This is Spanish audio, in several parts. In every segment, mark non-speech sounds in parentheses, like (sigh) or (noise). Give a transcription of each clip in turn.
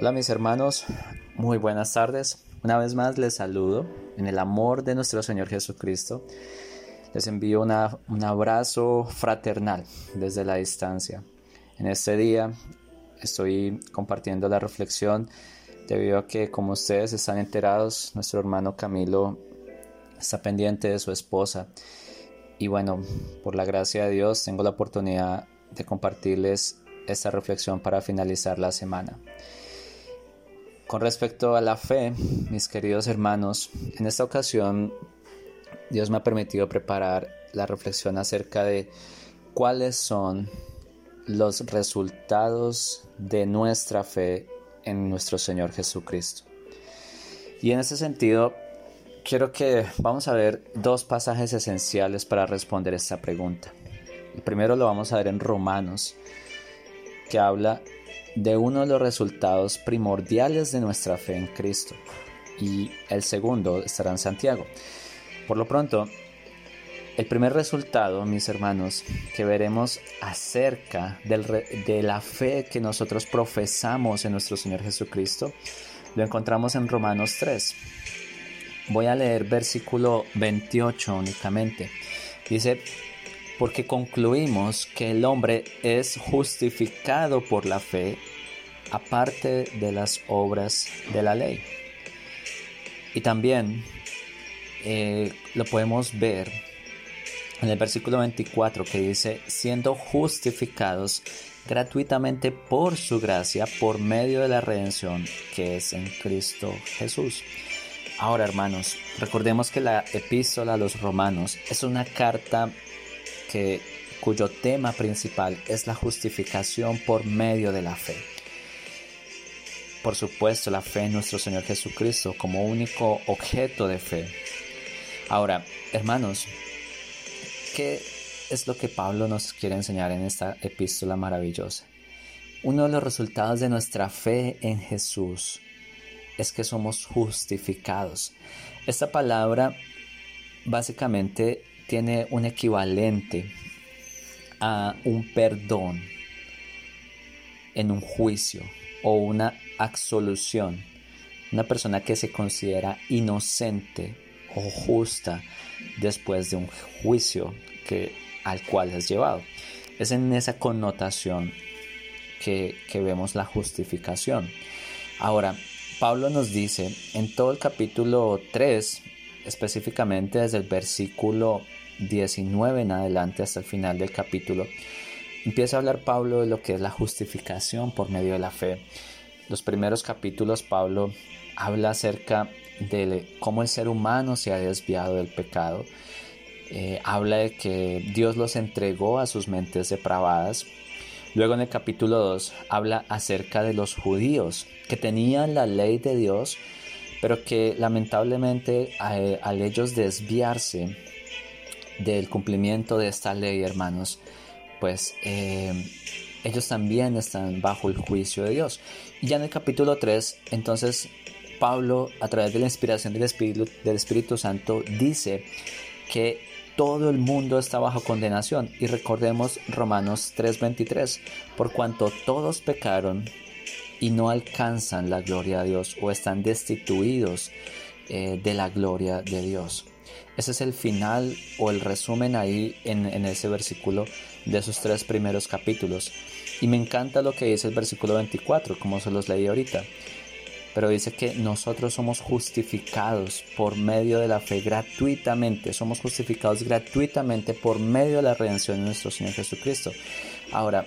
Hola mis hermanos, muy buenas tardes. Una vez más les saludo en el amor de nuestro Señor Jesucristo. Les envío un abrazo fraternal desde la distancia. En este día estoy compartiendo la reflexión debido a que como ustedes están enterados, nuestro hermano Camilo está pendiente de su esposa. Y bueno, por la gracia de Dios tengo la oportunidad de compartirles esta reflexión para finalizar la semana. Con respecto a la fe, mis queridos hermanos, en esta ocasión Dios me ha permitido preparar la reflexión acerca de cuáles son los resultados de nuestra fe en nuestro Señor Jesucristo. Y en ese sentido, quiero que vamos a ver dos pasajes esenciales para responder esta pregunta. El primero lo vamos a ver en Romanos, que habla de uno de los resultados primordiales de nuestra fe en Cristo. Y el segundo estará en Santiago. Por lo pronto, el primer resultado, mis hermanos, que veremos acerca de la fe que nosotros profesamos en nuestro Señor Jesucristo, lo encontramos en Romanos 3. Voy a leer versículo 28 únicamente. Dice, porque concluimos que el hombre es justificado por la fe aparte de las obras de la ley. Y también eh, lo podemos ver en el versículo 24 que dice, siendo justificados gratuitamente por su gracia, por medio de la redención que es en Cristo Jesús. Ahora, hermanos, recordemos que la epístola a los romanos es una carta cuyo tema principal es la justificación por medio de la fe. Por supuesto, la fe en nuestro Señor Jesucristo como único objeto de fe. Ahora, hermanos, ¿qué es lo que Pablo nos quiere enseñar en esta epístola maravillosa? Uno de los resultados de nuestra fe en Jesús es que somos justificados. Esta palabra básicamente tiene un equivalente a un perdón en un juicio o una absolución. Una persona que se considera inocente o justa después de un juicio que, al cual es llevado. Es en esa connotación que, que vemos la justificación. Ahora, Pablo nos dice en todo el capítulo 3, específicamente desde el versículo 19 en adelante hasta el final del capítulo, empieza a hablar Pablo de lo que es la justificación por medio de la fe. Los primeros capítulos Pablo habla acerca de cómo el ser humano se ha desviado del pecado. Eh, habla de que Dios los entregó a sus mentes depravadas. Luego en el capítulo 2 habla acerca de los judíos que tenían la ley de Dios, pero que lamentablemente al ellos desviarse del cumplimiento de esta ley, hermanos, pues eh, ellos también están bajo el juicio de Dios. Y ya en el capítulo 3, entonces Pablo, a través de la inspiración del Espíritu, del Espíritu Santo, dice que todo el mundo está bajo condenación. Y recordemos Romanos 3:23, por cuanto todos pecaron y no alcanzan la gloria de Dios o están destituidos eh, de la gloria de Dios. Ese es el final o el resumen ahí en, ese versículo de esos tres primeros capítulos. Y me encanta lo que dice el versículo 24, como se los leí ahorita. Pero dice que nosotros somos justificados por medio de la fe gratuitamente. Somos justificados gratuitamente por medio de la redención de nuestro Señor Jesucristo. Ahora,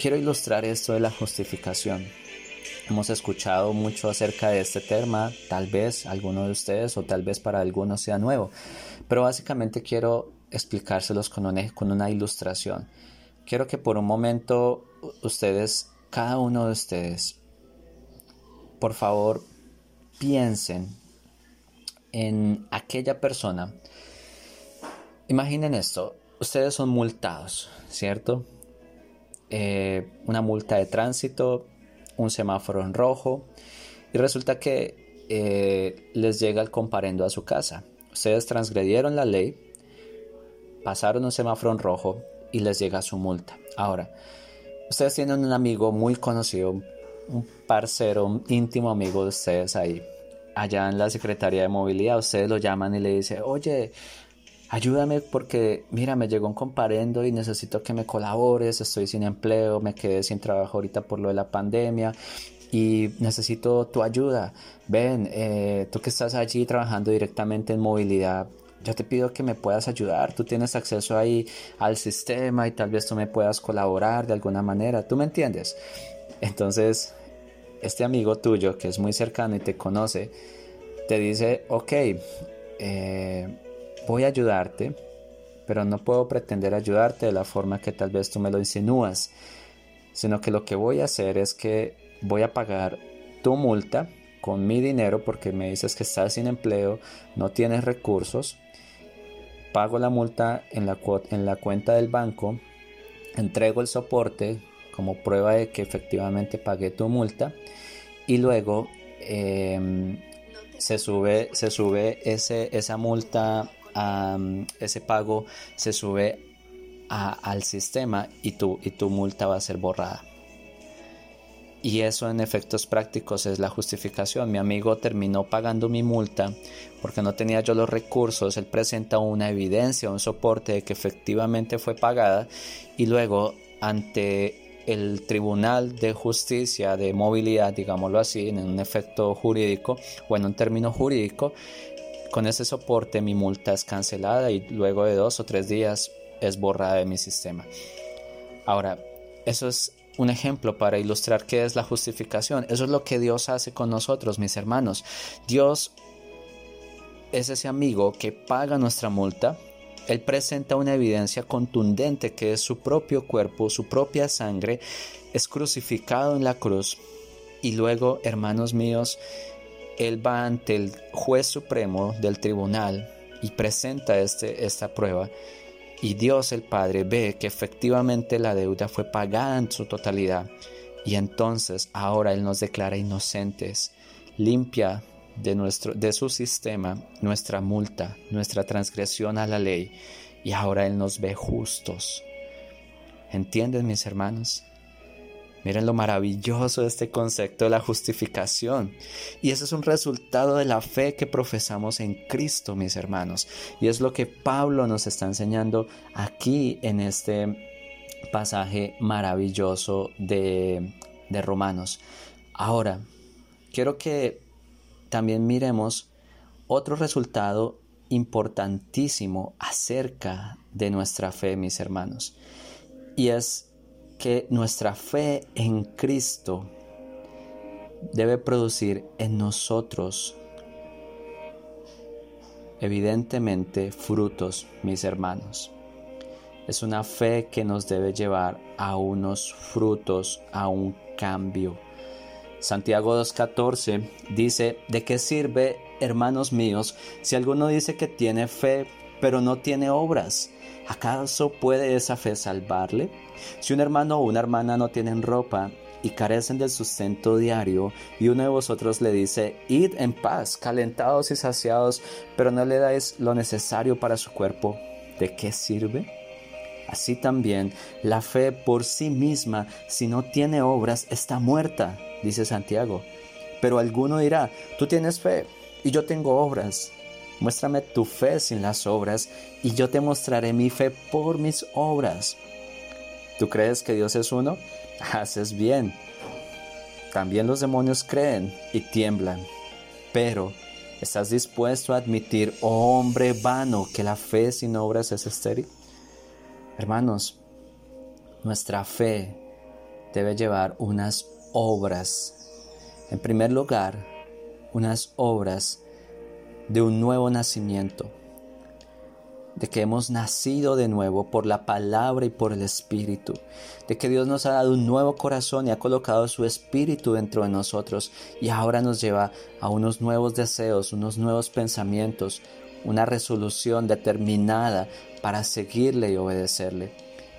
quiero ilustrar esto de la justificación. Hemos escuchado mucho acerca de este tema, tal vez alguno de ustedes o tal vez para algunos sea nuevo, pero básicamente quiero explicárselos con una, con una ilustración. Quiero que por un momento ustedes, cada uno de ustedes, por favor, piensen en aquella persona. Imaginen esto, ustedes son multados, ¿cierto? Eh, una multa de tránsito un semáforo en rojo y resulta que eh, les llega el comparendo a su casa. Ustedes transgredieron la ley, pasaron un semáforo en rojo y les llega su multa. Ahora, ustedes tienen un amigo muy conocido, un parcero, un íntimo amigo de ustedes ahí, allá en la Secretaría de Movilidad, ustedes lo llaman y le dicen, oye, ayúdame porque, mira, me llegó un comparendo y necesito que me colabores, estoy sin empleo, me quedé sin trabajo ahorita por lo de la pandemia y necesito tu ayuda. Ven, eh, tú que estás allí trabajando directamente en movilidad, yo te pido que me puedas ayudar, tú tienes acceso ahí al sistema y tal vez tú me puedas colaborar de alguna manera, ¿tú me entiendes? Entonces, este amigo tuyo que es muy cercano y te conoce, te dice, ok, eh, voy a ayudarte, pero no puedo pretender ayudarte de la forma que tal vez tú me lo insinúas, sino que lo que voy a hacer es que voy a pagar tu multa con mi dinero porque me dices que estás sin empleo, no tienes recursos, pago la multa en la, en la cuenta del banco, entrego el soporte como prueba de que efectivamente pagué tu multa y luego em, se sube, se sube ese, esa multa, ese pago se sube al sistema y tu, y tu multa va a ser borrada. Y eso en efectos prácticos es la justificación. Mi amigo terminó pagando mi multa porque no tenía yo los recursos. Él presenta una evidencia, un soporte de que efectivamente fue pagada y luego ante el Tribunal de Justicia de Movilidad, digámoslo así, en un efecto jurídico o en un término jurídico, con ese soporte mi multa es cancelada y luego de dos o tres días es borrada de mi sistema. Ahora, eso es un ejemplo para ilustrar qué es la justificación. Eso es lo que Dios hace con nosotros, mis hermanos. Dios es ese amigo que paga nuestra multa. Él presenta una evidencia contundente que es su propio cuerpo, su propia sangre, es crucificado en la cruz. Y luego, hermanos míos, Él va ante el juez supremo del tribunal y presenta este, esta prueba y Dios el Padre ve que efectivamente la deuda fue pagada en su totalidad y entonces ahora Él nos declara inocentes, limpia de, nuestro, de su sistema nuestra multa, nuestra transgresión a la ley y ahora Él nos ve justos. ¿Entienden mis hermanos? Miren lo maravilloso de este concepto de la justificación. Y ese es un resultado de la fe que profesamos en Cristo, mis hermanos. Y es lo que Pablo nos está enseñando aquí en este pasaje maravilloso de, de Romanos. Ahora, quiero que también miremos otro resultado importantísimo acerca de nuestra fe, mis hermanos. Y es que nuestra fe en Cristo debe producir en nosotros evidentemente frutos, mis hermanos. Es una fe que nos debe llevar a unos frutos, a un cambio. Santiago 2.14 dice, ¿de qué sirve, hermanos míos, si alguno dice que tiene fe, pero no tiene obras? ¿Acaso puede esa fe salvarle? Si un hermano o una hermana no tienen ropa y carecen del sustento diario, y uno de vosotros le dice, id en paz, calentados y saciados, pero no le dais lo necesario para su cuerpo, ¿de qué sirve? Así también la fe por sí misma, si no tiene obras, está muerta, dice Santiago. Pero alguno dirá, tú tienes fe y yo tengo obras. Muéstrame tu fe sin las obras y yo te mostraré mi fe por mis obras. ¿Tú crees que Dios es uno? (laughs) Haces bien. También los demonios creen y tiemblan. Pero, ¿estás dispuesto a admitir, oh hombre vano, que la fe sin obras es estéril? Hermanos, nuestra fe debe llevar unas obras. En primer lugar, unas obras de un nuevo nacimiento, de que hemos nacido de nuevo por la palabra y por el Espíritu, de que Dios nos ha dado un nuevo corazón y ha colocado su Espíritu dentro de nosotros y ahora nos lleva a unos nuevos deseos, unos nuevos pensamientos, una resolución determinada para seguirle y obedecerle.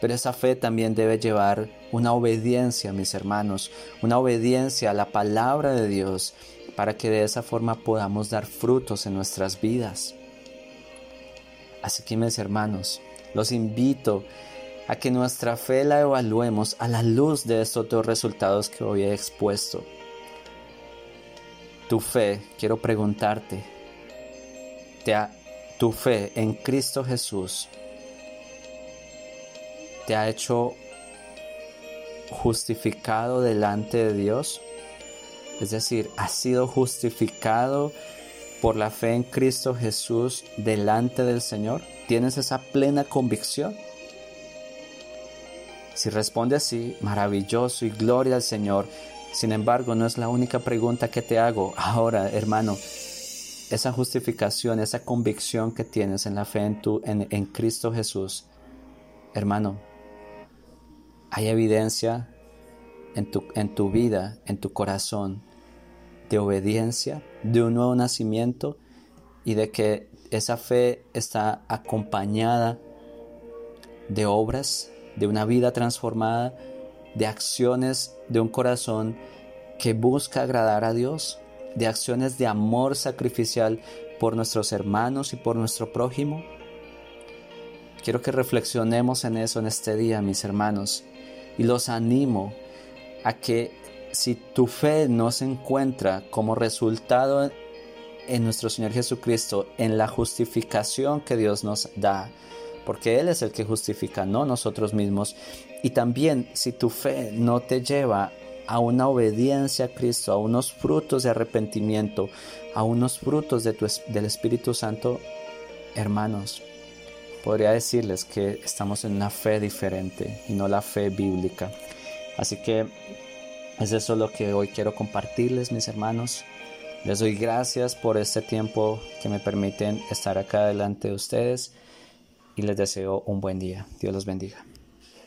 Pero esa fe también debe llevar una obediencia, mis hermanos, una obediencia a la palabra de Dios para que de esa forma podamos dar frutos en nuestras vidas. Así que mis hermanos, los invito a que nuestra fe la evaluemos a la luz de estos dos resultados que hoy he expuesto. Tu fe, quiero preguntarte, ¿te ha, tu fe en Cristo Jesús te ha hecho justificado delante de Dios? Es decir, ¿has sido justificado por la fe en Cristo Jesús delante del Señor? ¿Tienes esa plena convicción? Si responde así, maravilloso y gloria al Señor. Sin embargo, no es la única pregunta que te hago. Ahora, hermano, esa justificación, esa convicción que tienes en la fe en, tu, Cristo Jesús, hermano, hay evidencia en tu vida, en tu corazón, de obediencia, de un nuevo nacimiento y de que esa fe está acompañada de obras, de una vida transformada, de acciones de un corazón que busca agradar a Dios, de acciones de amor sacrificial por nuestros hermanos y por nuestro prójimo. Quiero que reflexionemos en eso en este día, mis hermanos, y los animo a que si tu fe no se encuentra como resultado en nuestro Señor Jesucristo, en la justificación que Dios nos da, porque Él es el que justifica, no nosotros mismos. Y también si tu fe no te lleva a una obediencia a Cristo, a unos frutos de arrepentimiento, a unos frutos de tu, del Espíritu Santo, hermanos, podría decirles que estamos en una fe diferente y no la fe bíblica. Así que es eso lo que hoy quiero compartirles, mis hermanos. Les doy gracias por este tiempo que me permiten estar acá delante de ustedes y les deseo un buen día. Dios los bendiga.